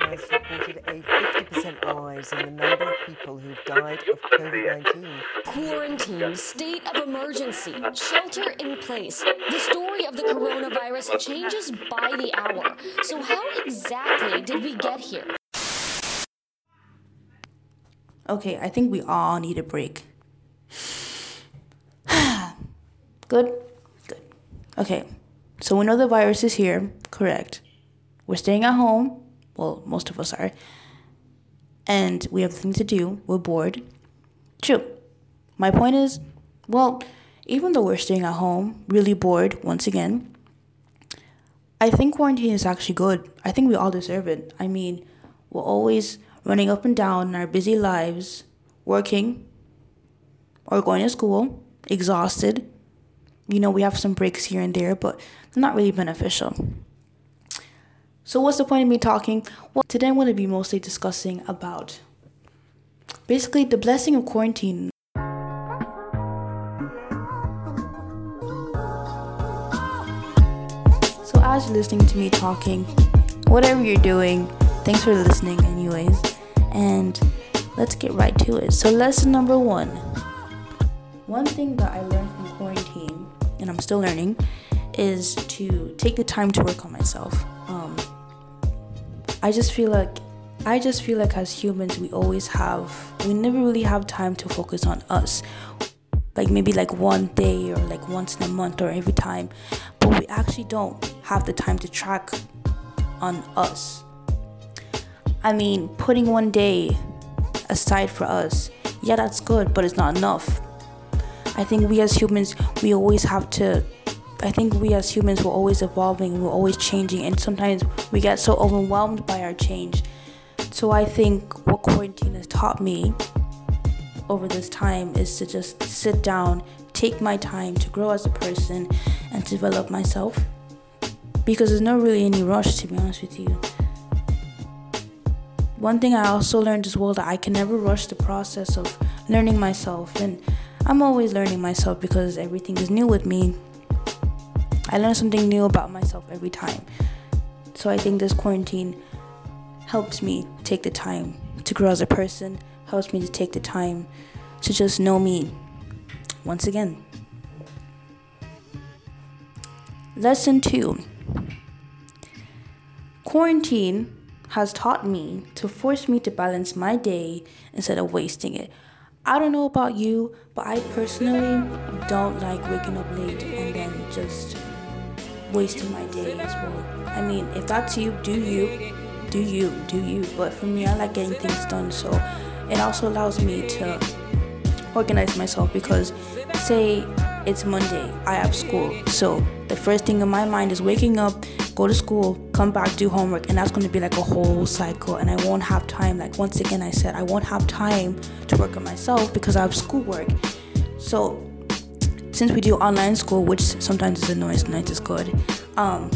has reported a 50% rise in the number of people who've died of COVID 19. Quarantine, state of emergency, shelter in place. The story of the coronavirus changes by the hour. So, how exactly did we get here? Okay, I think we all need a break. Good? Good. Okay, so we know the virus is here, correct. We're staying at home. Well, most of us are. And we have things to do. We're bored. True. My point is, well, even though we're staying at home, really bored, once again, I think quarantine is actually good. I think we all deserve it. I mean, we're always running up and down in our busy lives, working or going to school, exhausted. You know, we have some breaks here and there, but they're not really beneficial. So, what's the point of me talking? Well, today I'm going to be mostly discussing about basically the blessing of quarantine. So, as you're listening to me talking, whatever you're doing, thanks for listening, anyways. And let's get right to it. So, lesson number one one thing that I learned from quarantine, and I'm still learning, is to take the time to work on myself. Um, I just feel like I just feel like as humans we always have we never really have time to focus on us. Like maybe like one day or like once in a month or every time. But we actually don't have the time to track on us. I mean, putting one day aside for us, yeah, that's good, but it's not enough. I think we as humans, we always have to I think we as humans we're always evolving, we're always changing, and sometimes we get so overwhelmed by our change. So I think what quarantine has taught me over this time is to just sit down, take my time to grow as a person and develop myself. Because there's not really any rush to be honest with you. One thing I also learned as well that I can never rush the process of learning myself and I'm always learning myself because everything is new with me I learn something new about myself every time. So I think this quarantine helps me take the time to grow as a person, helps me to take the time to just know me once again. Lesson 2 Quarantine has taught me to force me to balance my day instead of wasting it. I don't know about you, but I personally don't like waking up late and then just wasting my day as well. I mean, if that's you, do you, do you, do you. But for me, I like getting things done, so it also allows me to organize myself because, say, it's Monday, I have school, so the first thing in my mind is waking up, go to school, come back, do homework, and that's going to be like a whole cycle. And I won't have time. Like once again, I said I won't have time to work on myself because I have schoolwork. So since we do online school, which sometimes is annoying, sometimes is good, um,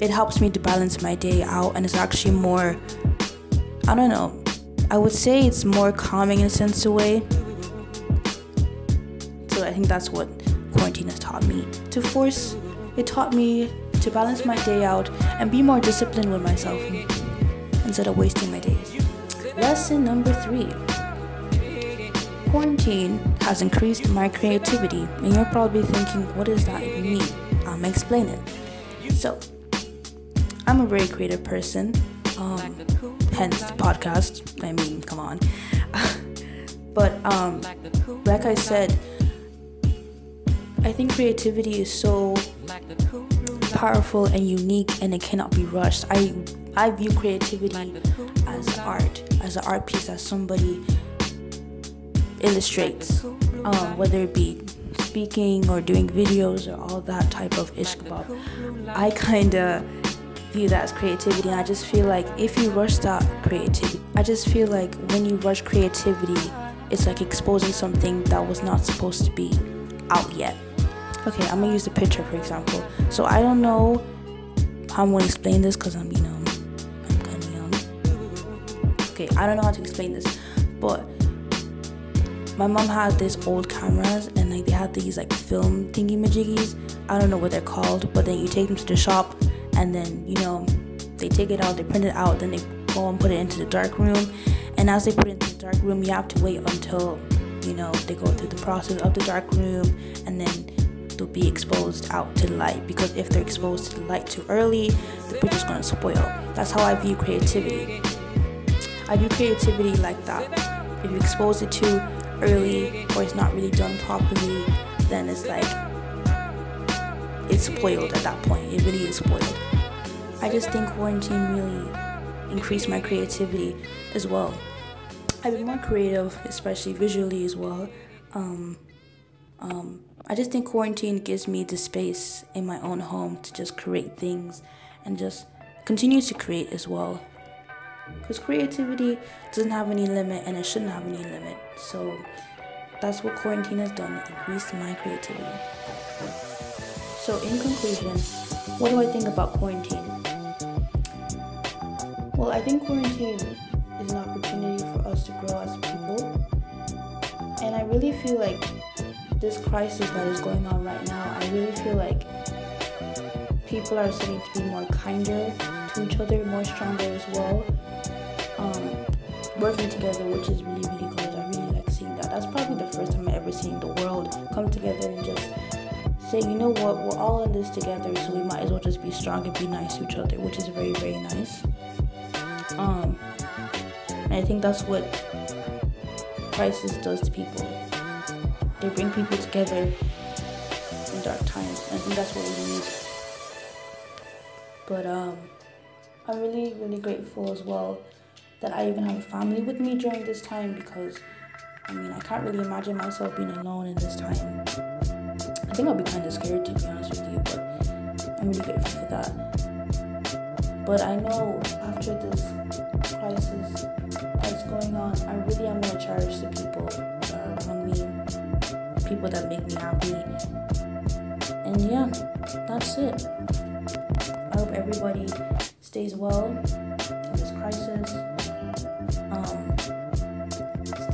it helps me to balance my day out, and it's actually more. I don't know. I would say it's more calming in a sense of way. So I think that's what quarantine has taught me. To force, it taught me to balance my day out and be more disciplined with myself instead of wasting my days. Lesson number three Quarantine has increased my creativity, and you're probably thinking, what does that mean? I'm gonna explain it. So, I'm a very creative person, um, hence the podcast. I mean, come on. but, um, like I said, I think creativity is so powerful and unique and it cannot be rushed. I I view creativity as art, as an art piece, as somebody illustrates, um, whether it be speaking or doing videos or all that type of ish ishkabab. I kind of view that as creativity, and I just feel like if you rush that creativity, I just feel like when you rush creativity, it's like exposing something that was not supposed to be out yet. Okay, I'm gonna use the picture for example. So I don't know how I'm gonna explain this because I'm, you know, I'm kind of young. Okay, I don't know how to explain this, but my mom had this old cameras and like they had these like film thingy majiggies. I don't know what they're called, but then you take them to the shop and then you know they take it out, they print it out, then they go and put it into the dark room. And as they put it into the dark room, you have to wait until you know they go through the process of the dark room, and then they'll be exposed out to the light. Because if they're exposed to the light too early, the picture's gonna spoil. That's how I view creativity. I view creativity like that. If you expose it too early or it's not really done properly, then it's like it's spoiled at that point. It really is spoiled. I just think quarantine really increased my creativity as well. I've been more creative, especially visually as well. Um, um, I just think quarantine gives me the space in my own home to just create things and just continue to create as well. Because creativity doesn't have any limit and it shouldn't have any limit. So that's what quarantine has done, increased my creativity. So, in conclusion, what do I think about quarantine? Well, I think quarantine is an opportunity for us to grow as people. And I really feel like this crisis that is going on right now, I really feel like people are starting to be more kinder to each other, more stronger as well. Um, working together, which is really, really good. I really like seeing that. That's probably the first time I ever seen the world come together and just say, you know what, we're all in this together, so we might as well just be strong and be nice to each other, which is very, very nice. Um, and I think that's what crisis does to people. They bring people together in dark times, and I think that's what we need. But um, I'm really, really grateful as well that I even have a family with me during this time because I mean, I can't really imagine myself being alone in this time. I think I'll be kind of scared to be honest with you, but I'm really grateful for that. But I know after this crisis that's going on, I really am going to cherish the people that are around me, people that make me happy. And yeah, that's it. I hope everybody stays well in this crisis.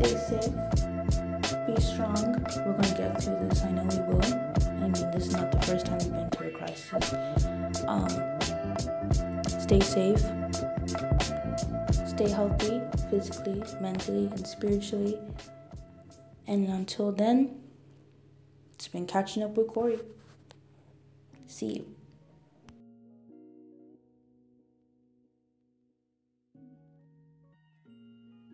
Stay safe, be strong. We're gonna get through this. I know we will. I mean, this is not the first time we've been through a crisis. Um, stay safe, stay healthy, physically, mentally, and spiritually. And until then, it's been catching up with Corey. See you.